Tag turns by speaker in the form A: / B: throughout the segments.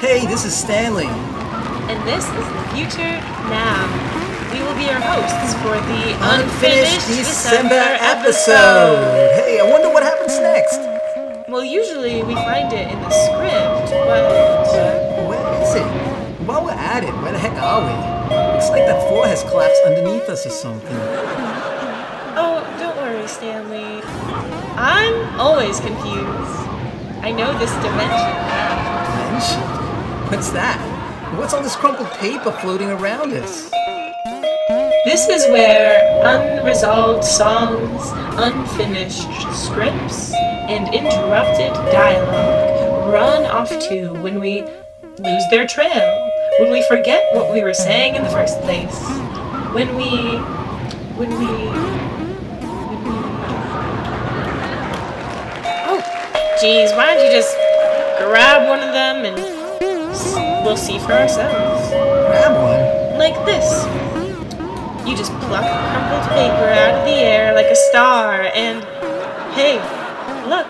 A: Hey, this is Stanley.
B: And this is the future now. We will be your hosts for the
A: Unfinished
B: unfinished,
A: December episode. Hey, I wonder what happens next.
B: Well, usually we find it in the script, but
A: Where is it? While we're at it, where the heck are we? Looks like that floor has collapsed underneath us or something.
B: oh, don't worry, Stanley. I'm always confused. I know this dimension.
A: Dimension? What's that? What's all this crumpled paper floating around us?
B: This is where unresolved songs, unfinished scripts, and interrupted dialogue run off to when we lose their trail, when we forget what we were saying in the first place, when we. when we. Oh, geez, why don't you just grab one of them and we'll see for ourselves?
A: Grab one.
B: Like this. You just pluck crumpled paper out of the air like a star, and hey, look,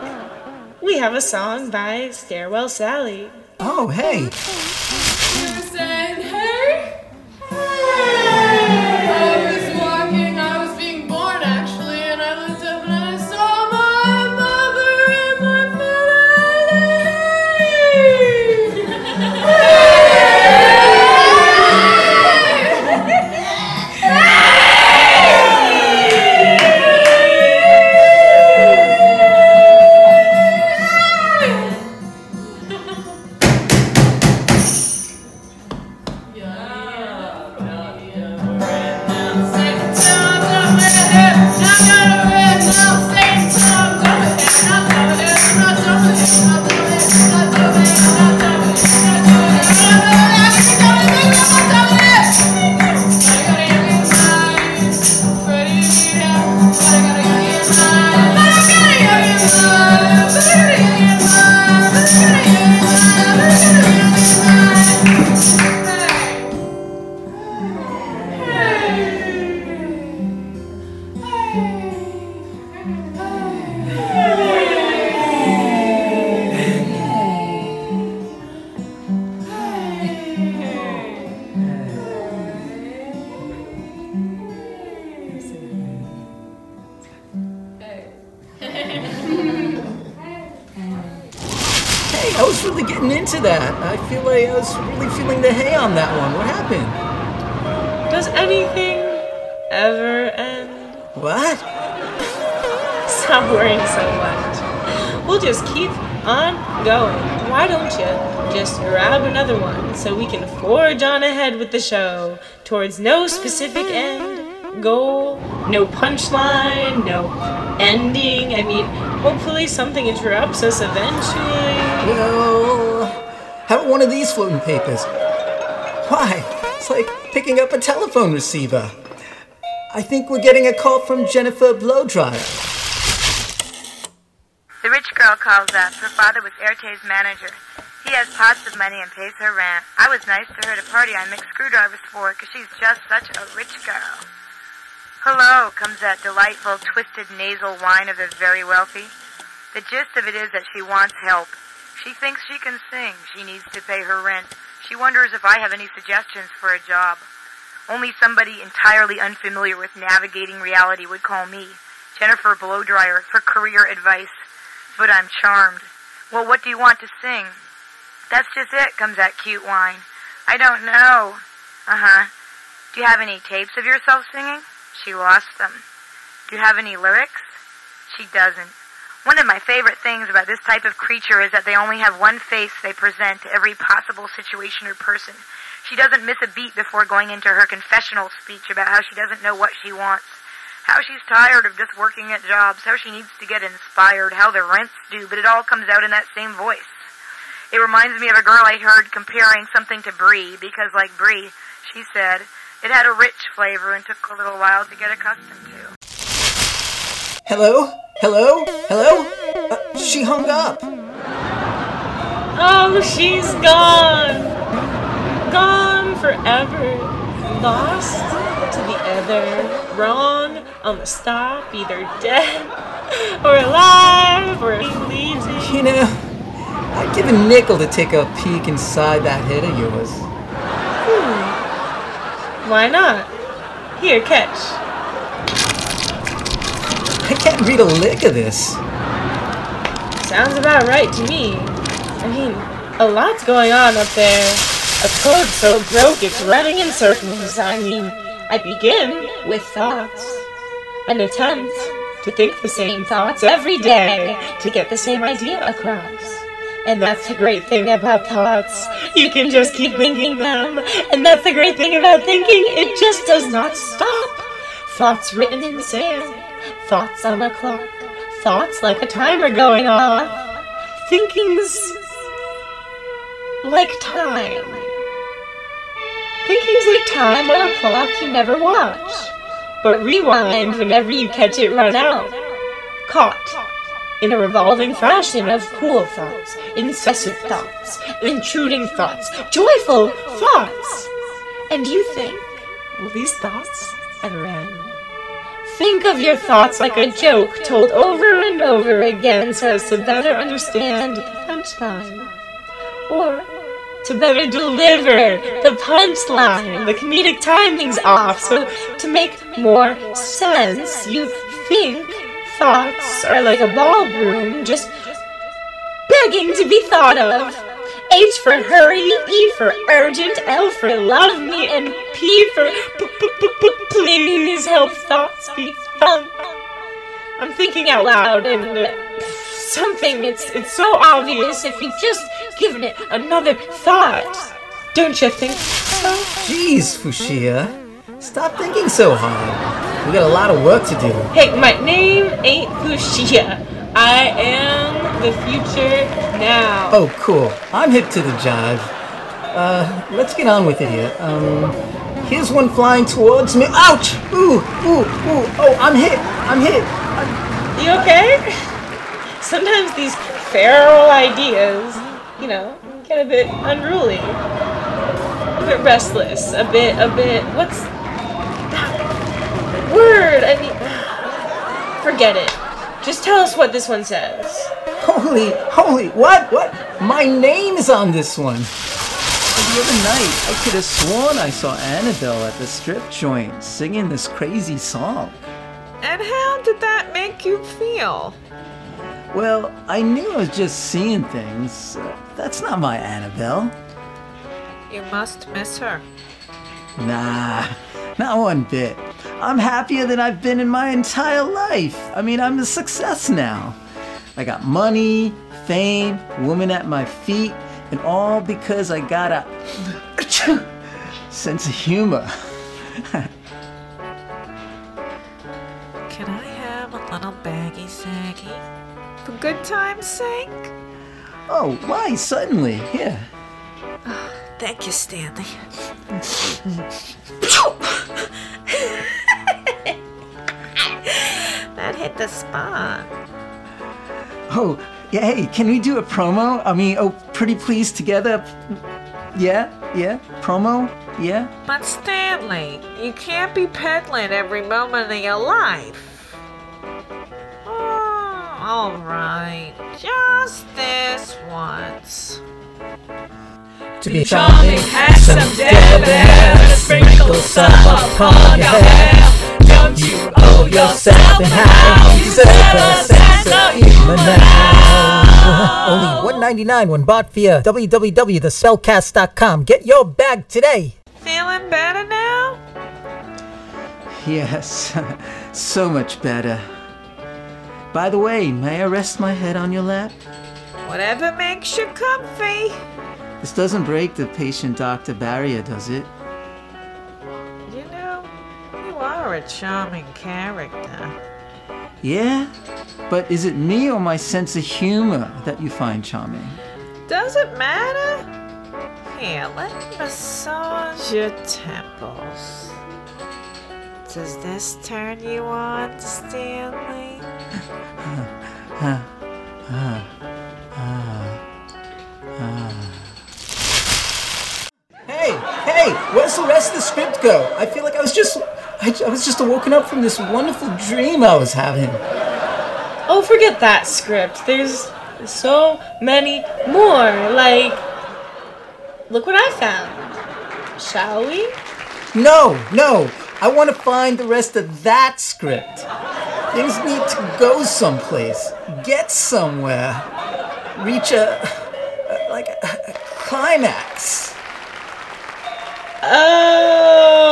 B: we have a song by Stairwell Sally.
A: Oh, hey. Getting into that. I feel like I was really feeling the hay on that one. What happened?
B: Does anything ever end?
A: What?
B: Stop worrying so much. We'll just keep on going. Why don't you just grab another one so we can forge on ahead with the show towards no specific end, goal, no punchline, no ending. I mean, hopefully something interrupts us eventually.
A: Well, how about one of these floating papers? Why? It's like picking up a telephone receiver. I think we're getting a call from Jennifer Blowdryer.
C: The rich girl calls up. Her father was Airtay's manager. He has pots of money and pays her rent. I was nice to her at a party I mixed screwdrivers for because she's just such a rich girl. Hello, comes that delightful, twisted nasal whine of the very wealthy. The gist of it is that she wants help. She thinks she can sing. She needs to pay her rent. She wonders if I have any suggestions for a job. Only somebody entirely unfamiliar with navigating reality would call me, Jennifer Blowdryer, for career advice. But I'm charmed. Well, what do you want to sing? That's just it, comes that cute whine. I don't know. Uh huh. Do you have any tapes of yourself singing? She lost them. Do you have any lyrics? She doesn't. One of my favorite things about this type of creature is that they only have one face they present to every possible situation or person. She doesn't miss a beat before going into her confessional speech about how she doesn't know what she wants, how she's tired of just working at jobs, how she needs to get inspired, how the rent's due, but it all comes out in that same voice. It reminds me of a girl I heard comparing something to brie, because like brie, she said, it had a rich flavor and took a little while to get accustomed to.
A: Hello? Hello? Hello? Uh, she hung up.
B: Oh, she's gone. Gone forever. Lost to the other. Wrong on the stop. Either dead or alive or leaving.
A: You know, I'd give a nickel to take a peek inside that head of yours.
B: Why not? Here, catch.
A: A lick of this.
B: Sounds about right to me. I mean, a lot's going on up there. A code so broke it's running in circles. I mean, I begin with thoughts. An attempt to think the same thoughts every day to get the same idea across. And that's the great thing about thoughts. You can just keep thinking them. And that's the great thing about thinking. It just does not stop. Thoughts written in sand. Thoughts on a clock. Thoughts like a timer going off. Thinking's like time. Thinking's like time on a clock you never watch. But rewind whenever you catch it run out. Caught in a revolving fashion of cool thoughts, incessant thoughts, intruding thoughts, joyful thoughts. And you think, will these thoughts ever end? Think of your thoughts like a joke told over and over again so as to better understand the punchline. Or to better deliver the punchline. The comedic timing's off, so to make more sense, you think thoughts are like a ballroom just begging to be thought of. H for hurry, E for urgent, L for love me, and P for p- p- p- p- please help thoughts be fun. I'm thinking out loud and uh, something it's it's so obvious if you just given it another thought. Don't you think so?
A: Jeez, Fushia. Stop thinking so hard. We got a lot of work to do.
B: Hey, my name ain't Fushia. I am the future now.
A: Oh, cool. I'm hip to the jive. Uh, let's get on with it here. Um, here's one flying towards me. Ouch! Ooh, ooh, ooh. Oh, I'm hit. I'm hit.
B: You okay? Sometimes these feral ideas, you know, get a bit unruly. A bit restless. A bit, a bit. What's that word? I mean, forget it. Just tell us what this one says.
A: Holy, holy, what, what? My name is on this one. The other night, I could have sworn I saw Annabelle at the strip joint singing this crazy song.
D: And how did that make you feel?
A: Well, I knew I was just seeing things. Uh, that's not my Annabelle.
D: You must miss her.
A: Nah, not one bit. I'm happier than I've been in my entire life. I mean, I'm a success now. I got money, fame, woman at my feet, and all because I got a sense of humor.
D: Can I have a little baggy saggy? For good time's sake?
A: Oh, why suddenly? Here.
D: Thank you, Stanley. that hit the spot.
A: Oh, yeah, hey, can we do a promo? I mean, oh, pretty please together. Yeah, yeah, promo, yeah.
D: But Stanley, you can't be peddling every moment of your life. Oh, all right, just this once.
A: To be
E: charming, handsome, debonair, sprinkle some upon your hair. Don't you owe yourself and how you deserve a sense of now?
A: Only one ninety nine when bought via www.thespellcast.com. Get your bag today.
D: Feeling better now?
A: Yes, so much better. By the way, may I rest my head on your lap?
D: Whatever makes you comfy.
A: This doesn't break the patient doctor barrier, does it?
D: Are a charming character.
A: Yeah? But is it me or my sense of humor that you find charming?
D: Does it matter? Here, let me massage your temples. Does this turn you on, Stanley?
A: Hey, hey, where's the rest of the script go? I feel like I was just, I, I was just woken up from this wonderful dream I was having.
B: Oh, forget that script. There's so many more. Like, look what I found. Shall we?
A: No, no. I want to find the rest of that script. Things need to go someplace, get somewhere, reach a, a like a, a climax.
B: Oh.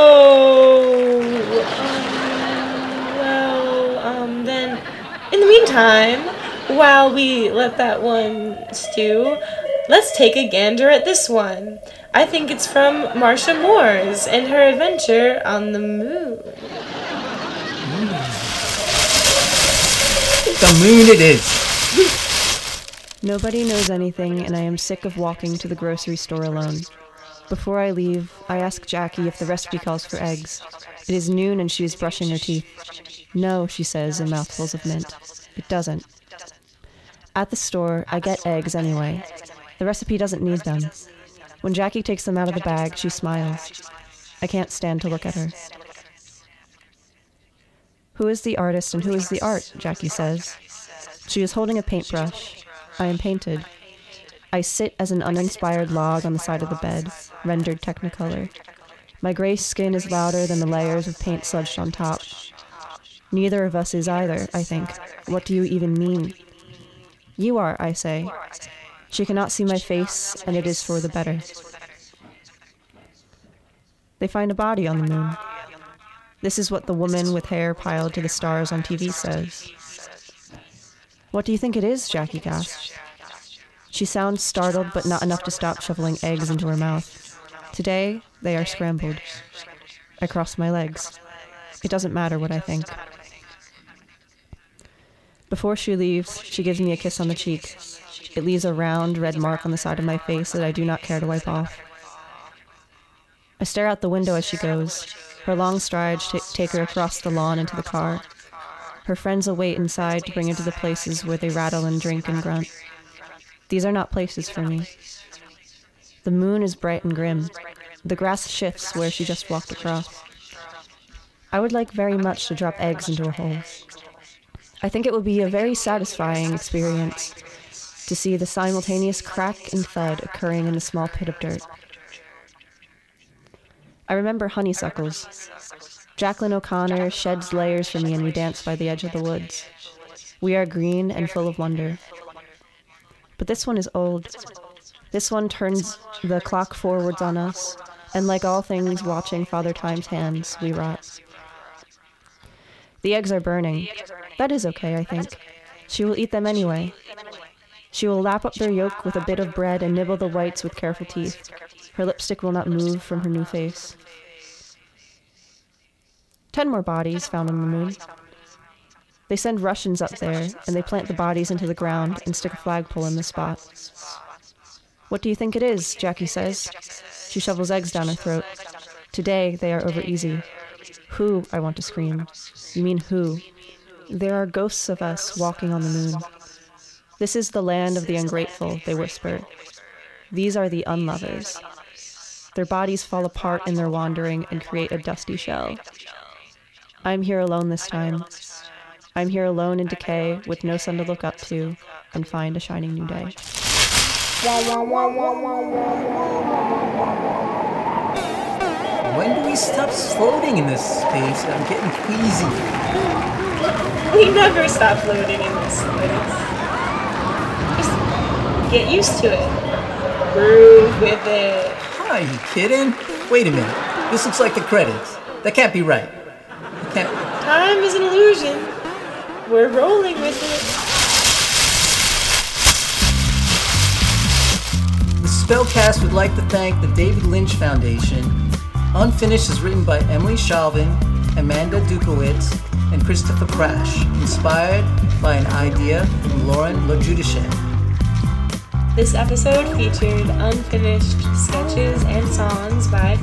B: um, well, um, then, in the meantime, while we let that one stew, let's take a gander at this one. I think it's from Marsha Moores and her adventure on the moon.
A: The moon it is.
F: Nobody knows anything, and I am sick of walking to the grocery store alone. Before I leave, I ask Jackie if the recipe calls for eggs. It is noon and she is brushing her teeth. No, she says in mouthfuls of mint. It doesn't. At the store, I get eggs anyway. The recipe doesn't need them. When Jackie takes them out of the bag, she smiles. I can't stand to look at her. Who is the artist and who is the art? Jackie says. She is holding a paintbrush. I am painted. I sit as an uninspired log on the side of the bed, rendered technicolor. My gray skin is louder than the layers of paint smudged on top. Neither of us is either, I think. What do you even mean? You are, I say. She cannot see my face, and it is for the better. They find a body on the moon. This is what the woman with hair piled to the stars on TV says. What do you think it is? Jackie gasped. She sounds startled, but not enough to stop shoveling eggs into her mouth. Today, they are scrambled. I cross my legs. It doesn't matter what I think. Before she leaves, she gives me a kiss on the cheek. It leaves a round, red mark on the side of my face that I do not care to wipe off. I stare out the window as she goes. Her long strides t- take her across the lawn into the car. Her friends await inside to bring her to the places where they rattle and drink and grunt. These are not places for me. The moon is bright and grim. The grass shifts where she just walked across. I would like very much to drop eggs into a hole. I think it will be a very satisfying experience to see the simultaneous crack and thud occurring in the small pit of dirt. I remember honeysuckles. Jacqueline O'Connor sheds layers for me and we dance by the edge of the woods. We are green and full of wonder. But this one is old. This one turns the clock forwards on us, and like all things watching Father Time's hands, we rot. The eggs are burning. That is okay, I think. She will eat them anyway. She will lap up their yolk with a bit of bread and nibble the whites with careful teeth. Her lipstick will not move from her new face. Ten more bodies found on the moon. They send Russians up there, and they plant the bodies into the ground and stick a flagpole in the spot. What do you think it is? Jackie says. She shovels eggs down her throat. Today they are over easy. Who? I want to scream. You mean who? There are ghosts of us walking on the moon. This is the land of the ungrateful, they whisper. These are the unlovers. Their bodies fall apart in their wandering and create a dusty shell. I'm here alone this time. I'm here alone in decay with no sun to look up to and find a shining new day.
A: When do we stop floating in this space? I'm getting queasy.
B: We never stop floating in this space. Just get used to it. Groove with it.
A: Are you kidding? Wait a minute. This looks like the credits. That can't be right. Can't.
B: Time is an illusion. We're rolling with it.
A: The Spellcast would like to thank the David Lynch Foundation. Unfinished is written by Emily Chauvin, Amanda Dutkiewicz, and Kristopher Krash, inspired by an idea from Lauren LoGiudice.
B: This episode featured unfinished sketches and songs by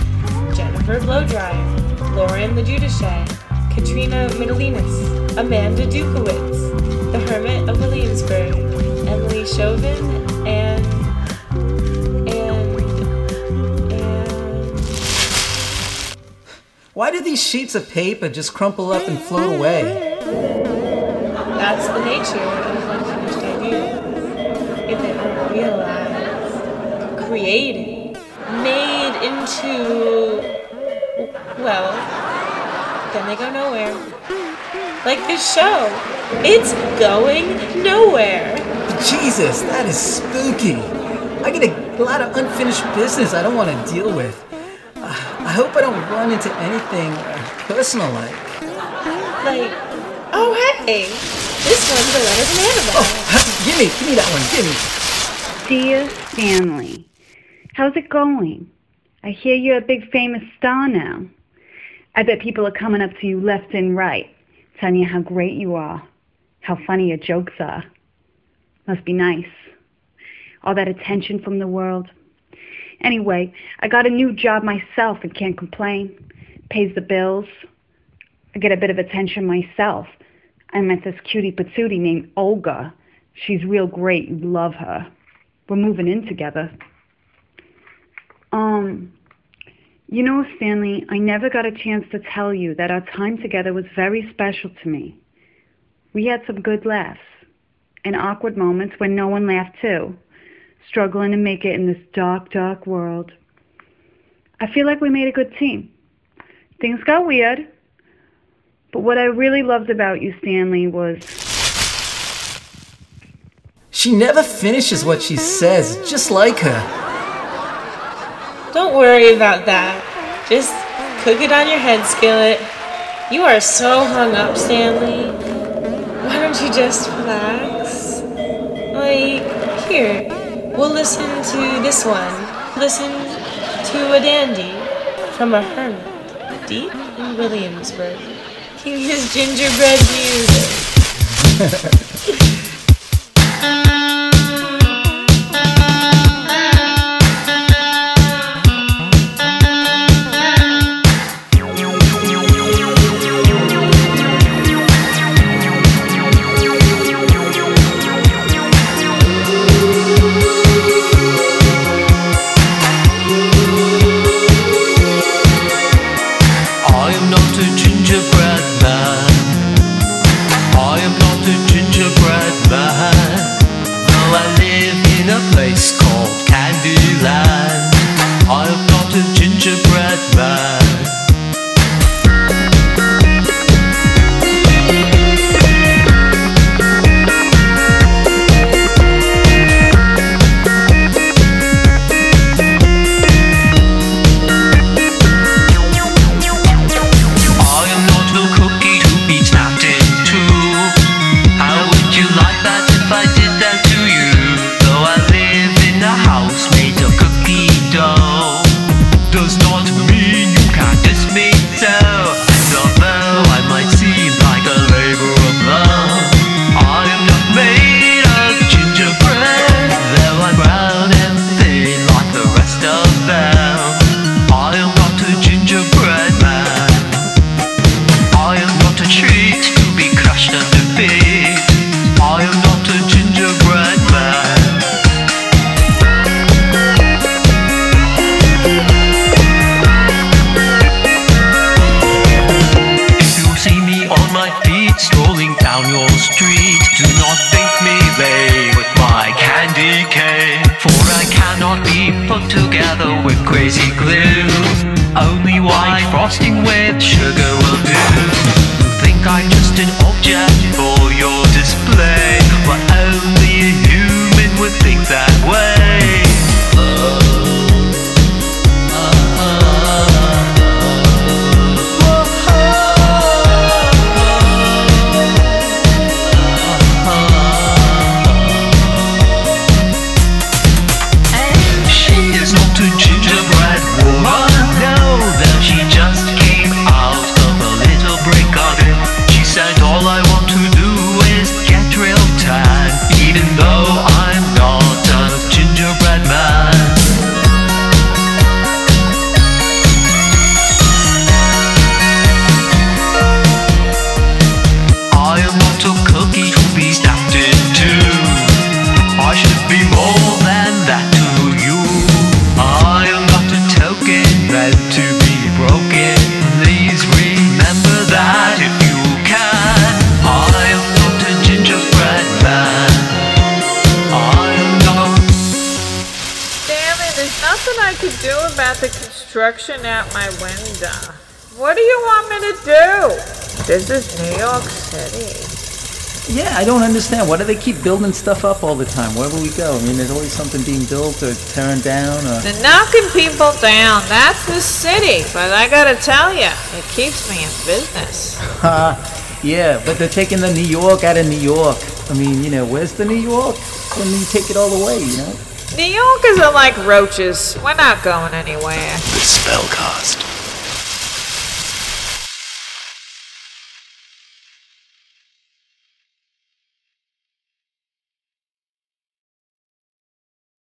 B: Jennifer Blowdryer, Lauren LoGiudice, Katrina Middelinas, Amanda Dutkiewicz, The Hermit of Williamsburg, Emily Chauvin,
A: Why do these sheets of paper just crumple up and float away?
B: That's the nature of unfinished ideas. If they are realized, created, made into, well, then they go nowhere. Like this show, it's going nowhere.
A: Jesus, that is spooky. I get a lot of unfinished business I don't want to deal with. I hope I don't run into anything uh, personal like.
B: Like, oh hey, this one's a letter from Annabelle.
A: Oh, give me, give me that one, give me.
G: Dear Stanley, how's it going? I hear you're a big famous star now. I bet people are coming up to you left and right, telling you how great you are, how funny your jokes are. Must be nice. All that attention from the world. Anyway, I got a new job myself and can't complain. Pays the bills. I get a bit of attention myself. I met this cutie patootie named Olga. She's real great. You love her. We're moving in together. Um, you know, Stanley, I never got a chance to tell you that our time together was very special to me. We had some good laughs and awkward moments when no one laughed too, struggling to make it in this dark, dark world. I feel like we made a good team. Things got weird, but what I really loved about you, Stanley, was
A: She never finishes what she says, just like her.
B: Don't worry about that. Just cook it on your head, Skillet. You are so hung up, Stanley. Why don't you just relax? Like, here, we'll listen to this one. Listen to a dandy from a hermit deep in Williamsburg. Cue his gingerbread music.
H: called Candyland. Glue. Only white frosting with sugar will do. Think I'm just an object you
D: want me to do? This is New York City.
A: Yeah, I don't understand. Why do they keep building stuff up all the time? Wherever we go, I mean, there's always something being built or tearing down. Or
D: They're knocking people down. That's the city. But I gotta tell you, it keeps me in business.
A: Ha, uh, yeah, but they're taking the New York out of New York. I mean, you know, where's the New York when you take it all away? You know.
D: New Yorkers are like roaches. We're not going anywhere.
I: The Spellcast.